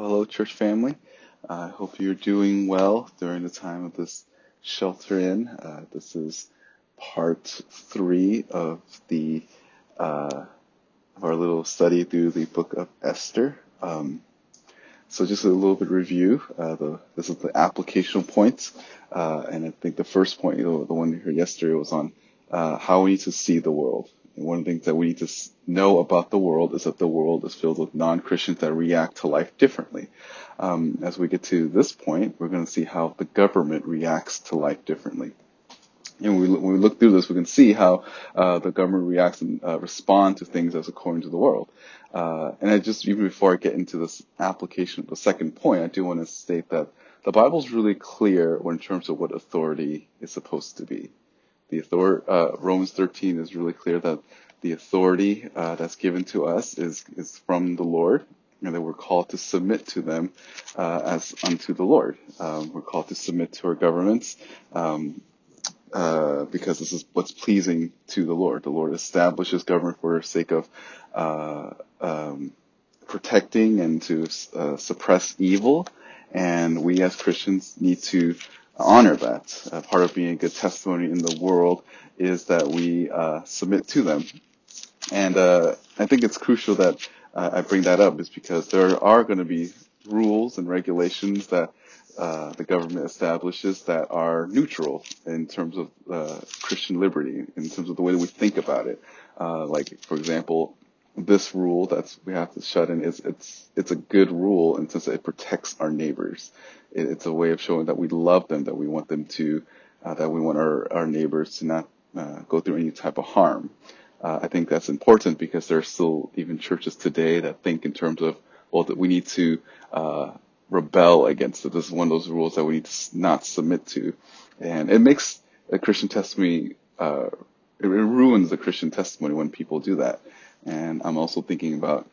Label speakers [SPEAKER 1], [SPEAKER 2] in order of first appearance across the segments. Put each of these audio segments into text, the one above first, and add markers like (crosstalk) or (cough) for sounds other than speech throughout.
[SPEAKER 1] Well, hello, church family. I hope you're doing well during the time of this shelter in. Uh, this is part three of the uh, of our little study through the book of Esther. Um, so just a little bit of review. Uh, the, this is the applicational points, uh, and I think the first point, the one you heard yesterday, was on uh, how we need to see the world. One of the things that we need to know about the world is that the world is filled with non-Christians that react to life differently. Um, as we get to this point, we're going to see how the government reacts to life differently. And we, when we look through this, we can see how uh, the government reacts and uh, respond to things as according to the world. Uh, and I just even before I get into this application of the second point, I do want to state that the Bible is really clear in terms of what authority is supposed to be the author, uh, Romans 13 is really clear that the authority uh, that's given to us is is from the Lord, and that we're called to submit to them uh, as unto the Lord. Um, we're called to submit to our governments um, uh, because this is what's pleasing to the Lord. The Lord establishes government for the sake of uh, um, protecting and to uh, suppress evil, and we as Christians need to honor that. Uh, part of being a good testimony in the world is that we uh, submit to them. And uh, I think it's crucial that uh, I bring that up is because there are going to be rules and regulations that uh, the government establishes that are neutral in terms of uh, Christian liberty, in terms of the way that we think about it. like, for example, this rule that we have to shut in is it's it's a good rule and since it protects our neighbors. It, it's a way of showing that we love them, that we want them to, uh, that we want our our neighbors to not uh, go through any type of harm. Uh, I think that's important because there are still even churches today that think in terms of well that we need to uh, rebel against it. This is one of those rules that we need to not submit to, and it makes a Christian testimony. Uh, it ruins the Christian testimony when people do that. And I'm also thinking about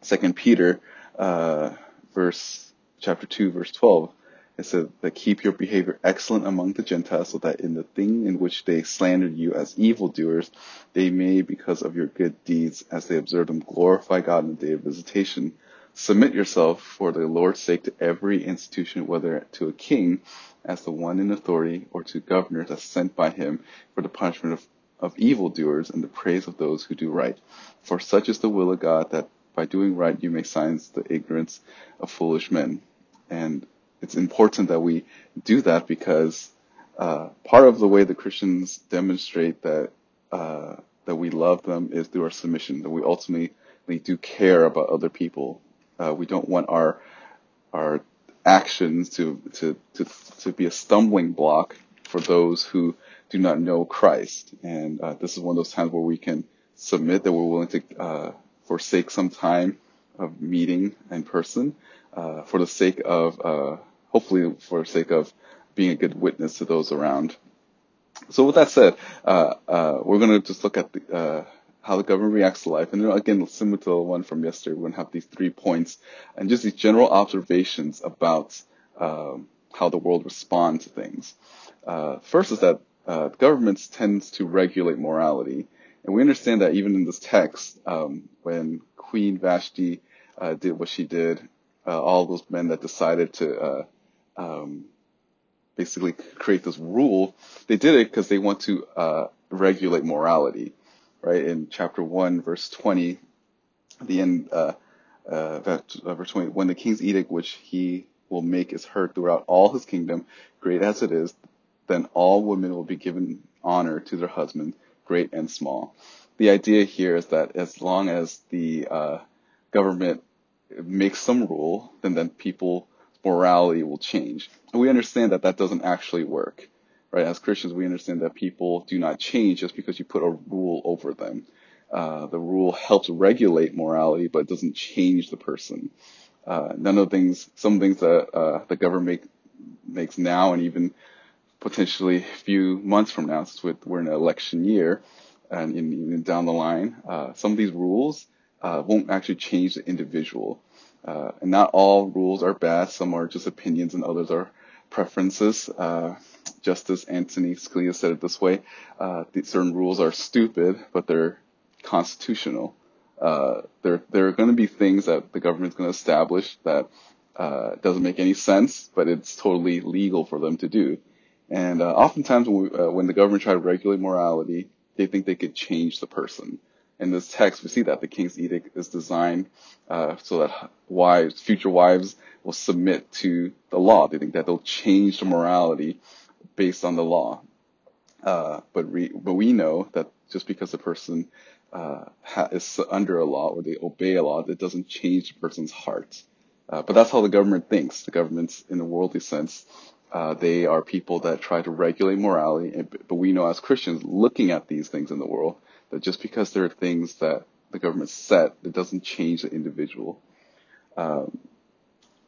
[SPEAKER 1] Second Peter, uh, verse chapter two, verse twelve. It says that keep your behavior excellent among the Gentiles, so that in the thing in which they slandered you as evildoers, they may, because of your good deeds, as they observe them, glorify God in the day of visitation. Submit yourself for the Lord's sake to every institution, whether to a king as the one in authority, or to governors as sent by him for the punishment of of evildoers and the praise of those who do right. For such is the will of God that by doing right you may silence the ignorance of foolish men. And it's important that we do that because uh, part of the way the Christians demonstrate that uh, that we love them is through our submission. That we ultimately do care about other people. Uh, we don't want our our actions to to to to be a stumbling block for those who do not know Christ. And uh, this is one of those times where we can submit that we're willing to uh, forsake some time of meeting in person uh, for the sake of, uh, hopefully, for the sake of being a good witness to those around. So with that said, uh, uh, we're going to just look at the, how the government reacts to life. And again, similar to the one from yesterday, we're going to have these three points and just these general observations about um, how the world responds to things. Uh, first is that uh, governments tends to regulate morality, and we understand that even in this text, um, when Queen Vashti uh, did what she did, uh, all those men that decided to uh, um, basically create this rule, they did it because they want to uh, regulate morality, right? In chapter one, verse twenty, the end, uh, verse twenty, when the king's edict, which he will make is heard throughout all his kingdom, great as it is, then all women will be given honor to their husband, great and small. The idea here is that as long as the uh, government makes some rule, then then people's morality will change. And we understand that that doesn't actually work, right? As Christians, we understand that people do not change just because you put a rule over them. Uh, the rule helps regulate morality, but doesn't change the person. Uh, none of the things, some things that uh, the government make, makes now and even potentially a few months from now, since we're in an election year, and even down the line, uh, some of these rules uh, won't actually change the individual. Uh, and not all rules are bad. Some are just opinions, and others are preferences. Uh, Justice Anthony Scalia said it this way: uh, certain rules are stupid, but they're constitutional. Uh, there, there are going to be things that the government's going to establish that doesn't make any sense, but it's totally legal for them to do. And uh, oftentimes, when, we, uh, when the government try to regulate morality, they think they could change the person. In this text, we see that the king's edict is designed uh, so that wives, future wives, will submit to the law. They think that they'll change the morality based on the law. Uh, but we, but we know that just because a person uh, ha- is under a law or they obey a law, that doesn't change the person's heart. Uh, but that's how the government thinks. The government's, in a worldly sense, uh, they are people that try to regulate morality. But we know as Christians, looking at these things in the world, that just because there are things that the government set, it doesn't change the individual. Um,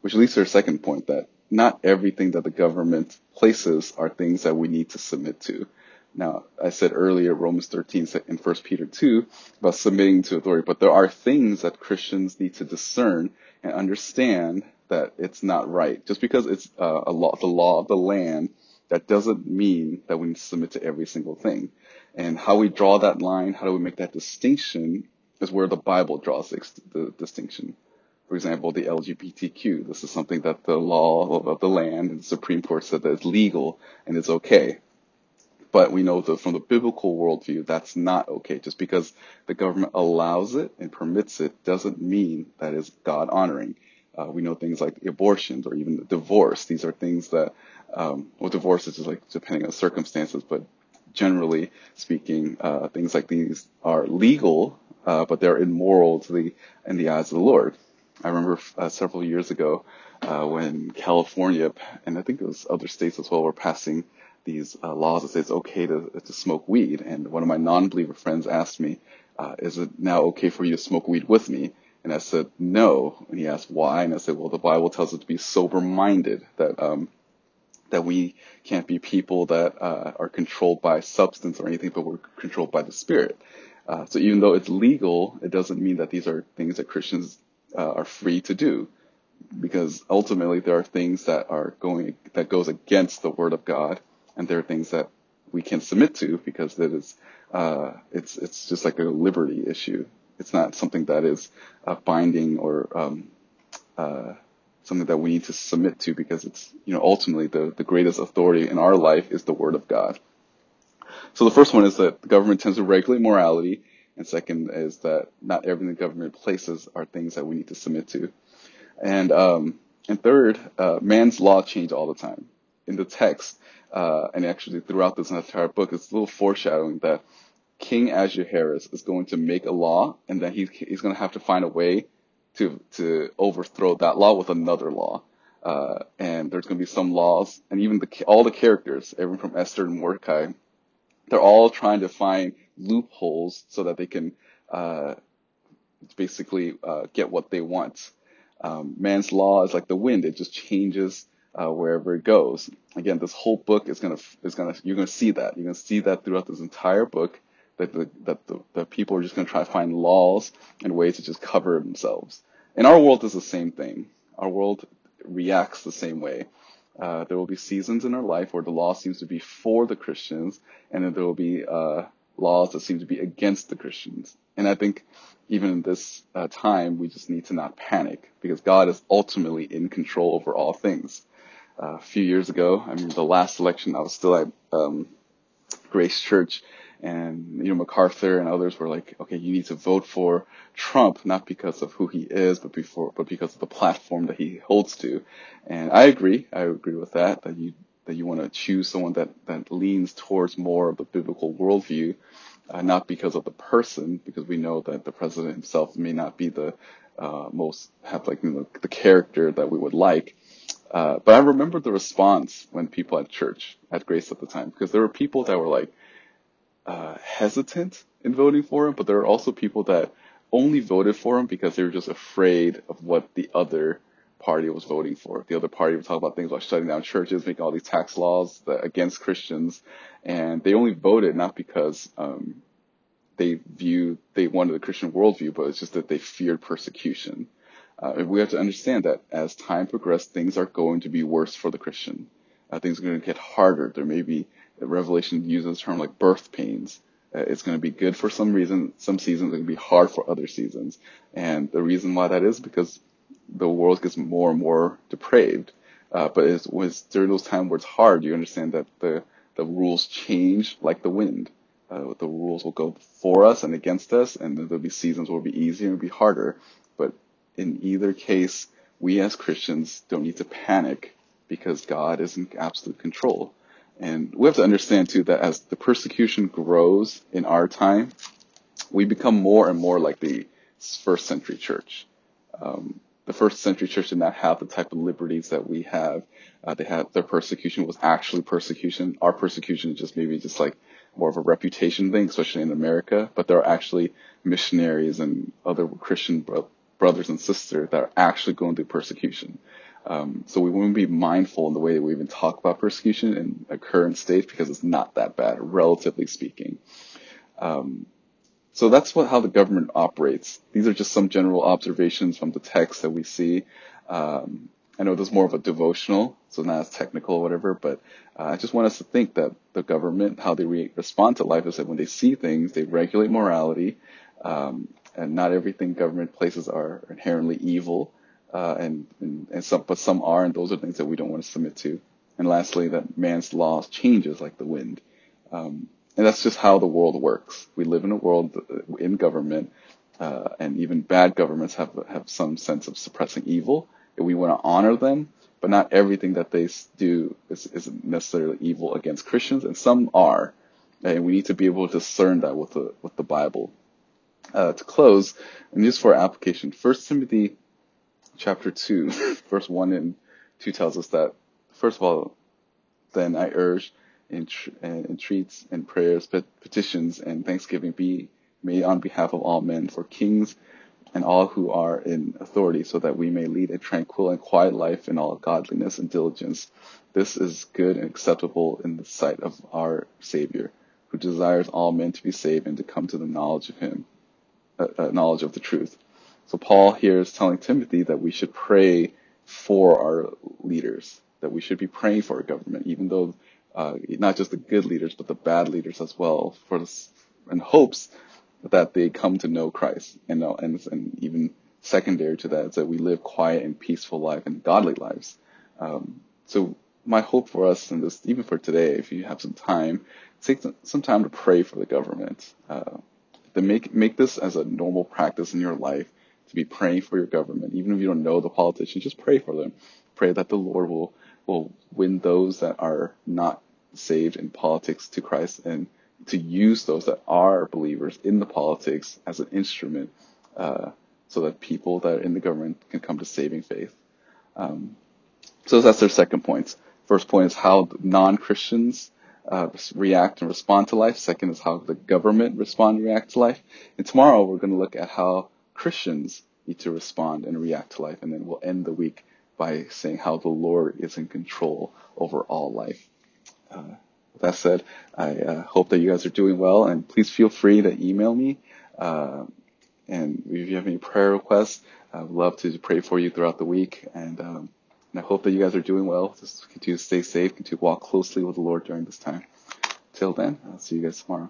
[SPEAKER 1] which leads to our second point that not everything that the government places are things that we need to submit to. Now, I said earlier, Romans 13 and 1 Peter 2 about submitting to authority, but there are things that Christians need to discern and understand that it's not right. Just because it's uh, a law, the law of the land, that doesn't mean that we need to submit to every single thing. And how we draw that line, how do we make that distinction, is where the Bible draws the, the distinction. For example, the LGBTQ. This is something that the law of the land and the Supreme Court said that it's legal and it's okay. But we know that from the biblical worldview, that's not okay. Just because the government allows it and permits it doesn't mean that is God honoring. Uh, we know things like abortions or even divorce. These are things that, um, well, divorce is just like depending on circumstances, but generally speaking, uh, things like these are legal, uh, but they're immoral to the in the eyes of the Lord. I remember uh, several years ago uh, when California and I think it was other states as well were passing these uh, laws that say it's okay to, to smoke weed. And one of my non-believer friends asked me, "Is it now okay for you to smoke weed with me?" And I said, "No." And he asked why, and I said, "Well, the Bible tells us to be sober-minded. That um, that we can't be people that uh, are controlled by substance or anything, but we're controlled by the Spirit. Uh, so even though it's legal, it doesn't mean that these are things that Christians uh, are free to do, because ultimately there are things that are going that goes against the Word of God, and there are things that we can submit to because that is uh, it's it's just like a liberty issue. It's not something that is uh, binding or um, uh, something that we need to submit to because it's you know ultimately the the greatest authority in our life is the Word of God. So the first one is that the government tends to regulate morality, and second is that not everything the government places are things that we need to submit to. And um, and third, uh, man's law change all the time. In the text, uh, and actually throughout this entire book, it's a little foreshadowing that King Ahasuerus is going to make a law, and then he's he's going to have to find a way to to overthrow that law with another law. Uh, and there's going to be some laws, and even the all the characters, everyone from Esther and Mordecai, they're all trying to find loopholes so that they can uh, basically uh, get what they want. Um, man's law is like the wind; it just changes uh, wherever it goes. Again, this whole book is gonna is gonna you're gonna see that you're gonna see that throughout this entire book that the that the, the people are just gonna try to find laws and ways to just cover themselves. And our world is the same thing. Our world reacts the same way. Uh, there will be seasons in our life where the law seems to be for the Christians, and then there will be uh, laws that seem to be against the Christians. And I think even in this uh, time, we just need to not panic because God is ultimately in control over all things a few years ago. I mean, the last election, I was still at um, Grace Church, and you know MacArthur and others were like, okay, you need to vote for Trump not because of who he is, but before, but because of the platform that he holds to. And I agree. I agree with that. That you that you want to choose someone that that leans towards more of the biblical worldview, uh, not because of the person, because we know that the president himself may not be the uh, most have like you know, the character that we would like. Uh, but I remember the response when people at church at Grace at the time, because there were people that were like uh, hesitant in voting for him, but there were also people that only voted for him because they were just afraid of what the other party was voting for. The other party would talk about things like shutting down churches, making all these tax laws that, against Christians, and they only voted not because um, they viewed they wanted the Christian worldview, but it's just that they feared persecution. Uh, we have to understand that as time progressed, things are going to be worse for the Christian. Uh, things are going to get harder. There may be Revelation uses a term like birth pains. Uh, it's going to be good for some reason, some seasons, it can be hard for other seasons. And the reason why that is because the world gets more and more depraved. Uh, but it was during those times where it's hard, you understand that the, the rules change like the wind. Uh, the rules will go for us and against us, and there'll be seasons where it'll be easier and be harder. But in either case, we as Christians don't need to panic because God is in absolute control. And we have to understand too that as the persecution grows in our time, we become more and more like the first century church. Um, the first century church did not have the type of liberties that we have. Uh, they had their persecution was actually persecution. Our persecution is just maybe just like more of a reputation thing, especially in America. But there are actually missionaries and other Christian bro- brothers and sisters that are actually going through persecution. Um, so we want to be mindful in the way that we even talk about persecution in a current state because it's not that bad, relatively speaking. Um, so that's what how the government operates. These are just some general observations from the text that we see. Um, I know this is more of a devotional, so not as technical or whatever, but uh, I just want us to think that the government, how they re- respond to life, is that when they see things, they regulate morality, um, and not everything government places are inherently evil uh, and, and, and some, but some are, and those are things that we don't want to submit to. And lastly, that man's laws changes like the wind. Um, and that's just how the world works. We live in a world uh, in government, uh, and even bad governments have have some sense of suppressing evil. And we want to honor them, but not everything that they do is, is necessarily evil against Christians, and some are. And we need to be able to discern that with the with the Bible. Uh, to close, and just for application, First Timothy chapter 2, (laughs) verse 1 and 2 tells us that, first of all, then I urge, and entreats, and prayers, petitions, and thanksgiving be made on behalf of all men, for kings and all who are in authority, so that we may lead a tranquil and quiet life in all godliness and diligence. This is good and acceptable in the sight of our Savior, who desires all men to be saved and to come to the knowledge of Him, uh, uh, knowledge of the truth. So Paul here is telling Timothy that we should pray for our leaders, that we should be praying for our government, even though uh, not just the good leaders, but the bad leaders as well, for in hopes that they come to know Christ, and, and, and even secondary to that is that we live quiet and peaceful life and godly lives. Um, so my hope for us, and this even for today, if you have some time, take some time to pray for the government. Uh, to make make this as a normal practice in your life be praying for your government. Even if you don't know the politicians, just pray for them. Pray that the Lord will, will win those that are not saved in politics to Christ and to use those that are believers in the politics as an instrument uh, so that people that are in the government can come to saving faith. Um, so that's their second point. First point is how non-Christians uh, react and respond to life. Second is how the government respond and react to life. And tomorrow we're going to look at how Christians need to respond and react to life. And then we'll end the week by saying how the Lord is in control over all life. Uh, with that said, I uh, hope that you guys are doing well, and please feel free to email me. Uh, and if you have any prayer requests, I would love to pray for you throughout the week. And, um, and I hope that you guys are doing well. Just continue to stay safe, continue to walk closely with the Lord during this time. Till then, I'll see you guys tomorrow.